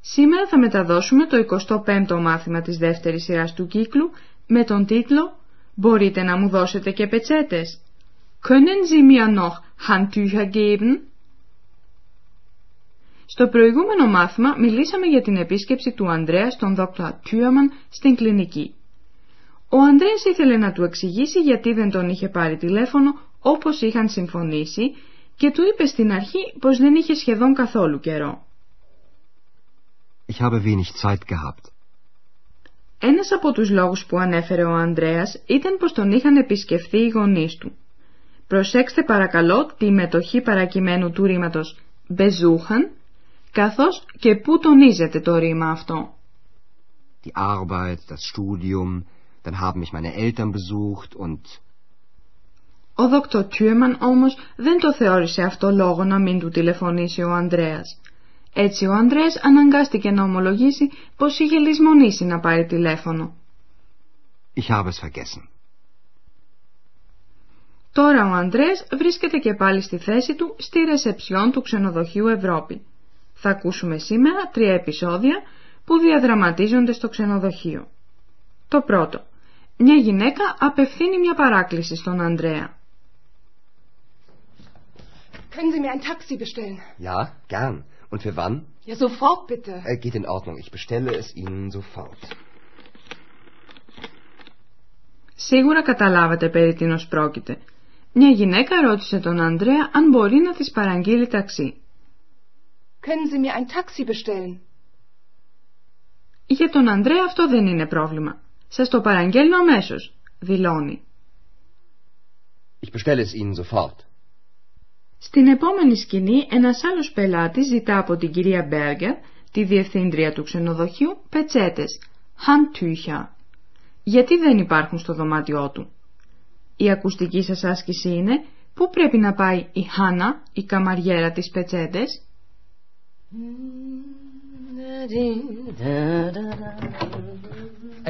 Σήμερα θα μεταδώσουμε το 25ο μάθημα της δεύτερης σειράς του κύκλου με τον τίτλο «Μπορείτε να μου δώσετε και πετσέτες» Können Sie mir noch Handtücher geben? Στο προηγούμενο μάθημα μιλήσαμε για την επίσκεψη του Ανδρέας στον δόκτωρα Τιούαμαν στην κλινική. Ο Ανδρέας ήθελε να του εξηγήσει γιατί δεν τον είχε πάρει τηλέφωνο όπως είχαν συμφωνήσει και του είπε στην αρχή πως δεν είχε σχεδόν καθόλου καιρό. Ich habe wenig Zeit gehabt. Ένας από τους λόγους που ανέφερε ο Ανδρέας ήταν πως τον είχαν επισκεφθεί οι γονείς του. Προσέξτε παρακαλώ τη μετοχή παρακειμένου του ρήματος besuchen, καθώς και πού τονίζεται το ρήμα αυτό. Die Arbeit, das Studium, dann haben mich meine Eltern besucht und... Ο δόκτωρ Τιούμαν όμως δεν το θεώρησε αυτό λόγο να μην του τηλεφωνήσει ο Ανδρέας. Έτσι ο Ανδρέας αναγκάστηκε να ομολογήσει πως είχε λησμονήσει να πάρει τηλέφωνο. Ich habe es vergessen. Τώρα ο Ανδρέας βρίσκεται και πάλι στη θέση του στη ρεσεψιόν του ξενοδοχείου Ευρώπη. Θα ακούσουμε σήμερα τρία επεισόδια που διαδραματίζονται στο ξενοδοχείο. Το πρώτο. Μια γυναίκα απευθύνει μια παράκληση στον Ανδρέα. Können Sie mir ein Taxi bestellen? Ja, gern. Und für wann? Ja, sofort bitte. Äh, geht in Ordnung. Ich bestelle es Ihnen sofort. Σίγουρα καταλάβατε περί τίνος πρόκειται. Μια γυναίκα ρώτησε τον Ανδρέα αν μπορεί να της παραγγείλει ταξί. Können Sie mir ein Taxi bestellen? Για τον Ανδρέα αυτό δεν είναι πρόβλημα. Σας το παραγγέλνω αμέσως, δηλώνει. Ich bestelle es Ihnen sofort. Στην επόμενη σκηνή ένας άλλος πελάτης ζητά από την κυρία Μπέργκερ, τη διευθύντρια του ξενοδοχείου, πετσέτες, Handtücher. Γιατί δεν υπάρχουν στο δωμάτιό του; Η ακουστική σας άσκηση είναι πού πρέπει να πάει η Χάνα, η καμαριέρα της πετσέτες;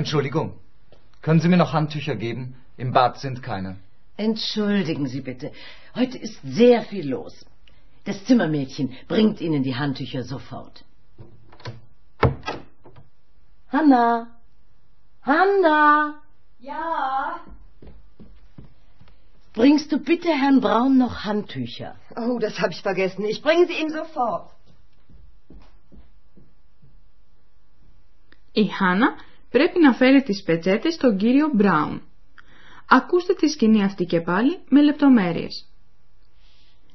Entschuldigung, können Sie mir noch Handtücher geben? Im Bad sind keine. Entschuldigen Sie bitte. Heute ist sehr viel los. Das Zimmermädchen bringt Ihnen die Handtücher sofort. Hanna! Hanna! Ja. Bringst du bitte Herrn Braun noch Handtücher? Oh, das habe ich vergessen. Ich bringe sie ihm sofort. Η Χάνα πρέπει να φέρει τις πετσέτες στον κύριο Μπράουν. Ακούστε τη σκηνή αυτή και πάλι με λεπτομέρειες.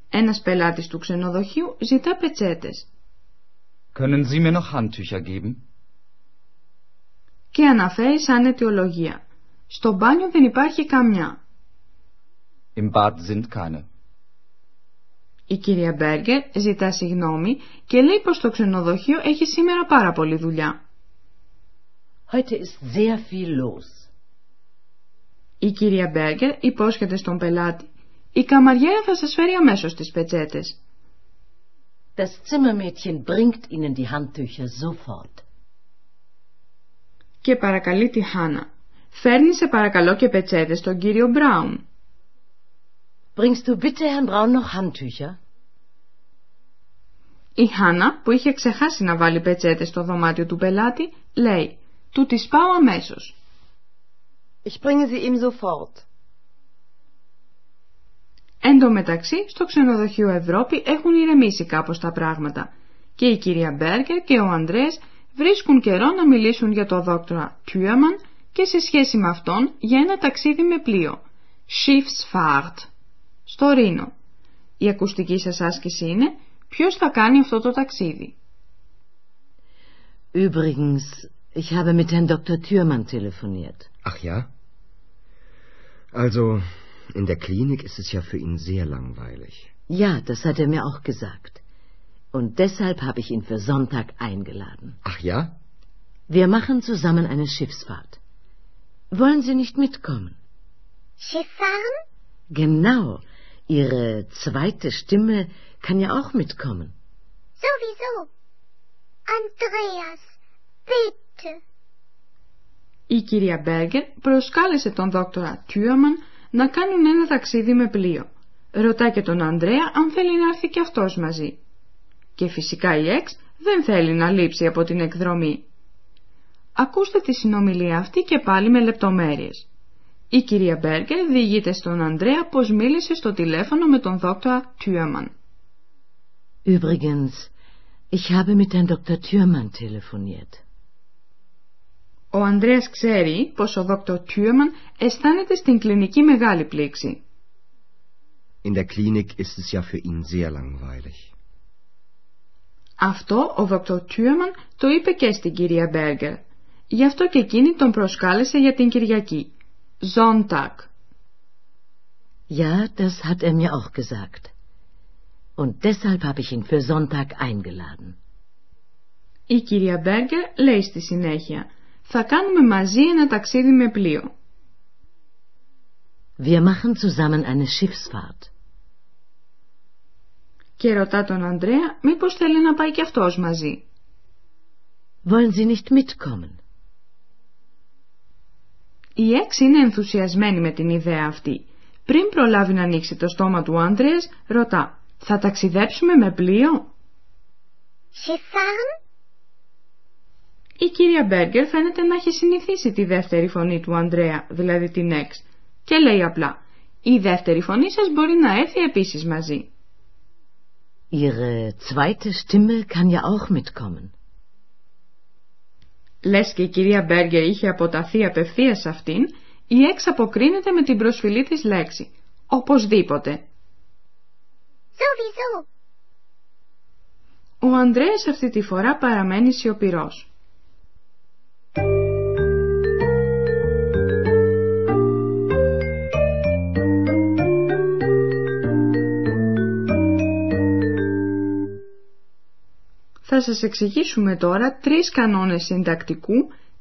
Ένας πελάτης του ξενοδοχείου ζητά πετσέτες Können Sie mir noch Handtücher geben? και αναφέρει σαν αιτιολογία. Στο μπάνιο δεν υπάρχει καμιά. Im Bad sind keine. Η κυρία Μπέργκερ ζητά συγγνώμη και λέει πως το ξενοδοχείο έχει σήμερα πάρα πολλή δουλειά. Heute ist sehr viel los. Η κυρία Μπέργκερ υπόσχεται στον πελάτη. Η καμαριέρα θα σας φέρει αμέσως τις πετσέτες. Das Zimmermädchen bringt Ihnen die Handtücher sofort. Και παρακαλεί τη Χάνα. Φέρνει σε παρακαλώ και πετσέτες στον κύριο Μπράουν. Bringst du bitte Herrn Braun noch Handtücher? Η Χάνα που είχε ξεχάσει να βάλει πετσέτες στο δωμάτιο του πελάτη λέει «Του τις πάω αμέσως». Ich bringe sie ihm sofort. Εν τω μεταξύ, στο ξενοδοχείο Ευρώπη έχουν ηρεμήσει κάπως τα πράγματα και η κυρία Μπέργκερ και ο Ανδρέας βρίσκουν καιρό να μιλήσουν για το δόκτωρα Τιούαμαν και σε σχέση με αυτόν για ένα ταξίδι με πλοίο, Schiffsfahrt, στο Ρήνο. Η ακουστική σας άσκηση είναι ποιος θα κάνει αυτό το ταξίδι. Übrigens, ich habe mit Herrn Dr. Thürmann telefoniert. Ach ja? Also, in der Klinik ist es ja für ihn sehr langweilig. Ja, das hat er mir auch gesagt. Und deshalb habe ich ihn für Sonntag eingeladen. Ach ja? Wir machen zusammen eine Schiffsfahrt. Wollen Sie nicht mitkommen? Schiff fahren? Genau. Ihre zweite Stimme kann ja auch mitkommen. Sowieso. Andreas, bitte. Η κυρία Μπέργκερ προσκάλεσε τον δόκτωρα Τιούαμαν να κάνουν ένα ταξίδι με πλοίο. Ρωτά και τον Ανδρέα αν θέλει να έρθει και αυτός μαζί. Και φυσικά η Εξ δεν θέλει να λείψει από την εκδρομή. Ακούστε τη συνομιλία αυτή και πάλι με λεπτομέρειες. Η κυρία Μπέργκερ διηγείται στον Ανδρέα πως μίλησε στο τηλέφωνο με τον δόκτωρα Τιούαμαν. Übrigens, ich habe mit Herrn Dr. Thürmann telefoniert. Ο Ανδρέας ξέρει πως ο δόκτωρ Τιούαμαν αισθάνεται στην κλινική μεγάλη πλήξη. In der Klinik ist es ja für ihn sehr langweilig. Αυτό ο δόκτωρ Τιούαμαν το είπε και στην κυρία Μπέργκερ. Γι' αυτό και εκείνη τον προσκάλεσε για την Κυριακή. Sonntag. Ja, das hat er mir auch gesagt. Und deshalb habe ich ihn für Sonntag eingeladen. Η κυρία Μπέργκερ λέει στη συνέχεια «Θα κάνουμε μαζί ένα ταξίδι με πλοίο». Wir machen zusammen eine Schiffsfahrt. Και ρωτά τον Ανδρέα μήπως θέλει να πάει και αυτός μαζί. Wollen Sie nicht mitkommen? Η Εξ είναι ενθουσιασμένη με την ιδέα αυτή. Πριν προλάβει να ανοίξει το στόμα του Άντρεας, ρωτά «Θα ταξιδέψουμε με πλοίο» Schiff fahren? Η κυρία Μπέργκερ φαίνεται να έχει συνηθίσει τη δεύτερη φωνή του Ανδρέα, δηλαδή την Εξ, και λέει απλά «Η δεύτερη φωνή σας μπορεί να έρθει επίσης μαζί». Ihre zweite Stimme kann ja auch mitkommen. Λες και η κυρία Μπέργκερ είχε αποταθεί απευθείας σε αυτήν, η Εξ αποκρίνεται με την προσφυλή της λέξη. Οπωσδήποτε. Sowieso. Ο Ανδρέας αυτή τη φορά παραμένει σιωπηρός. Θα σας εξηγήσουμε τώρα τρεις κανόνες συντακτικού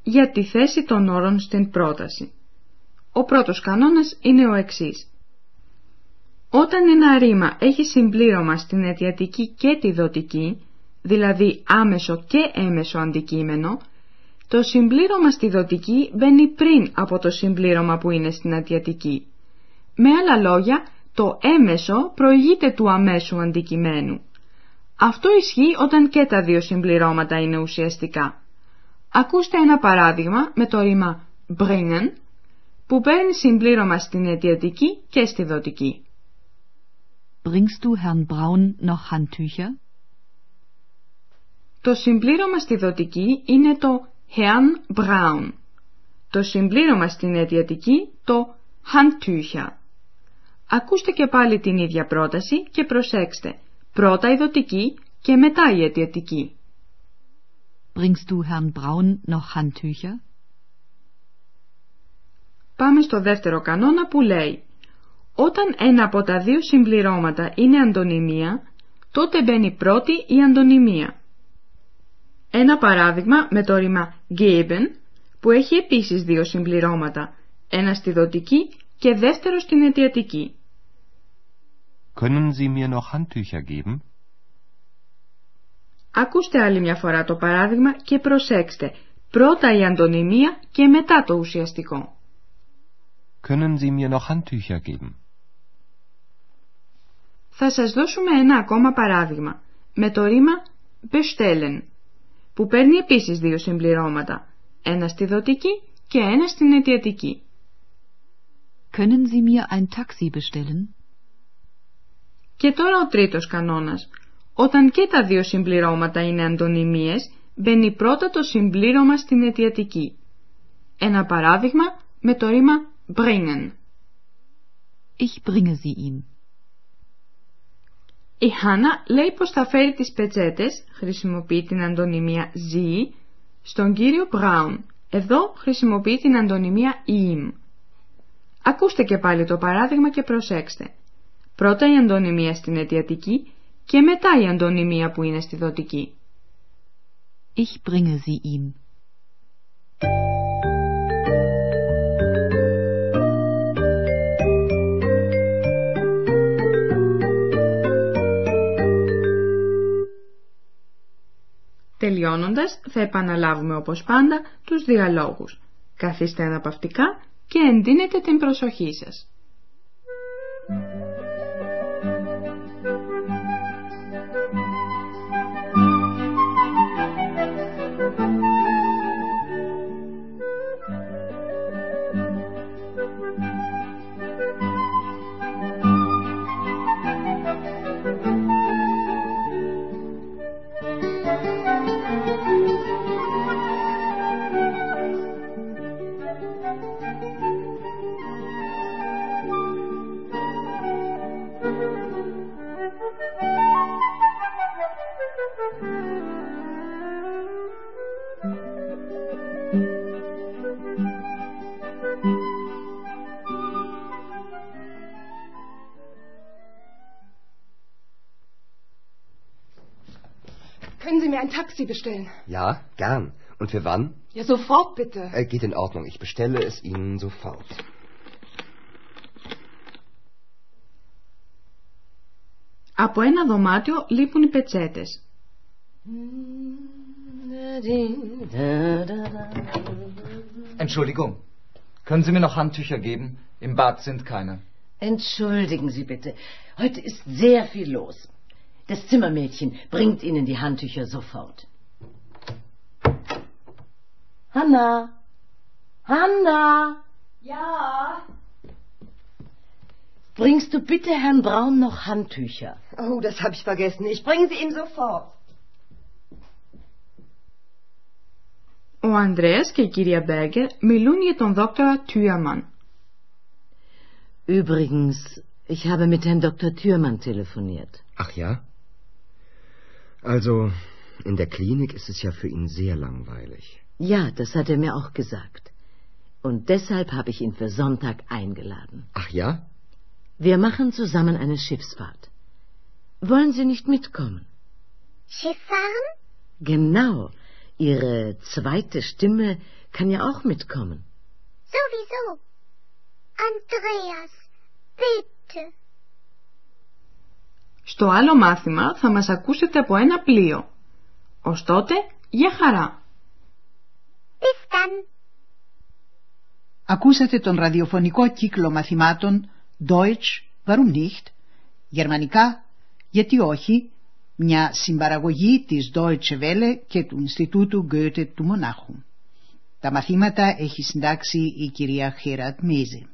για τη θέση των όρων στην πρόταση. Ο πρώτος κανόνας είναι ο εξής. Όταν ένα ρήμα έχει συμπλήρωμα στην αιτιατική και τη δοτική, δηλαδή άμεσο και έμεσο αντικείμενο, το συμπλήρωμα στη δοτική μπαίνει πριν από το συμπλήρωμα που είναι στην αιτιατική. Με άλλα λόγια, το έμεσο προηγείται του αμέσου αντικειμένου. Αυτό ισχύει όταν και τα δύο συμπληρώματα είναι ουσιαστικά. Ακούστε ένα παράδειγμα με το ρήμα bringen που παίρνει συμπλήρωμα στην αιτιατική και στη δοτική. Bringst du Herrn Braun noch Handtücher? Το συμπλήρωμα στη δοτική είναι το Herrn Braun. Το συμπλήρωμα στην αιτιατική το Handtücher. Ακούστε και πάλι την ίδια πρόταση και προσέξτε. Πρώτα η δοτική και μετά η αιτιατική. Bringst du Herrn Braun noch Handtücher? Πάμε στο δεύτερο κανόνα που λέει Όταν ένα από τα δύο συμπληρώματα είναι αντωνυμία, τότε μπαίνει πρώτη η αντωνυμία. Ένα παράδειγμα με το ρήμα geben, που έχει επίσης δύο συμπληρώματα, ένα στη δοτική και δεύτερο στην αιτιατική. Können Sie mir noch Handtücher geben? Ακούστε άλλη μια φορά το παράδειγμα και προσέξτε. Πρώτα η αντωνυμία και μετά το ουσιαστικό. Können Sie mir noch Handtücher geben? Θα σας δώσουμε ένα ακόμα παράδειγμα με το ρήμα bestellen που παίρνει επίσης δύο συμπληρώματα, ένα στη δοτική και ένα στην αιτιατική. Können Sie mir ein Taxi bestellen? Και τώρα ο τρίτος κανόνας. Όταν και τα δύο συμπληρώματα είναι αντωνυμίες, μπαίνει πρώτα το συμπλήρωμα στην αιτιατική. Ένα παράδειγμα με το ρήμα bringen. Ich bringe sie ihm. Η Χάνα λέει πως θα φέρει τις πετσέτες, χρησιμοποιεί την αντωνυμία sie, στον κύριο Brown. Εδώ χρησιμοποιεί την αντωνυμία ihm. Ακούστε και πάλι το παράδειγμα και προσέξτε. Πρώτα η αντωνυμία στην αιτιατική και μετά η αντωνυμία που είναι στη δοτική. Ich bringe sie ihm. Τελειώνοντας, θα επαναλάβουμε όπως πάντα τους διαλόγους. Καθίστε αναπαυτικά και εντείνετε την προσοχή σας. ein Taxi bestellen? Ja, gern. Und für wann? Ja, sofort bitte. Äh, geht in Ordnung. Ich bestelle es Ihnen sofort. Από ένα δωμάτιο λείπουν οι πετσέτες. Entschuldigung. Können Sie mir noch Handtücher geben? Im Bad sind keine. Entschuldigen Sie bitte. Heute ist sehr viel los. Das Zimmermädchen bringt Ihnen die Handtücher sofort. Hanna! Hanna! Ja. Bringst du bitte Herrn Braun noch Handtücher? Oh, das habe ich vergessen. Ich bringe sie ihm sofort. Ο Ανδρέας και η κυρία Μπέργκερ μιλούν για τον δόκτωρα Τιουαμαν. Übrigens, ich habe mit Herrn Dr. Thürmann telefoniert. Ach ja? Also, in der Klinik ist es ja für ihn sehr langweilig. Ja, das hat er mir auch gesagt. Und deshalb habe ich ihn für Sonntag eingeladen. Ach ja? Wir machen zusammen eine Schiffsfahrt. Wollen Sie nicht mitkommen? Schiff fahren? Genau. Ihre zweite Stimme kann ja auch mitkommen. Sowieso. Andreas, bitte. Στο άλλο μάθημα θα μας ακούσετε από ένα πλοίο. Ως τότε, για χαρά! Bis dann. Ακούσατε τον ραδιοφωνικό κύκλο μαθημάτων Deutsch, warum nicht, γερμανικά, γιατί όχι, μια συμπαραγωγή της Deutsche Welle και του Ινστιτούτου Goethe του Μονάχου. Τα μαθήματα έχει συντάξει η κυρία Χέρατ Μέζε.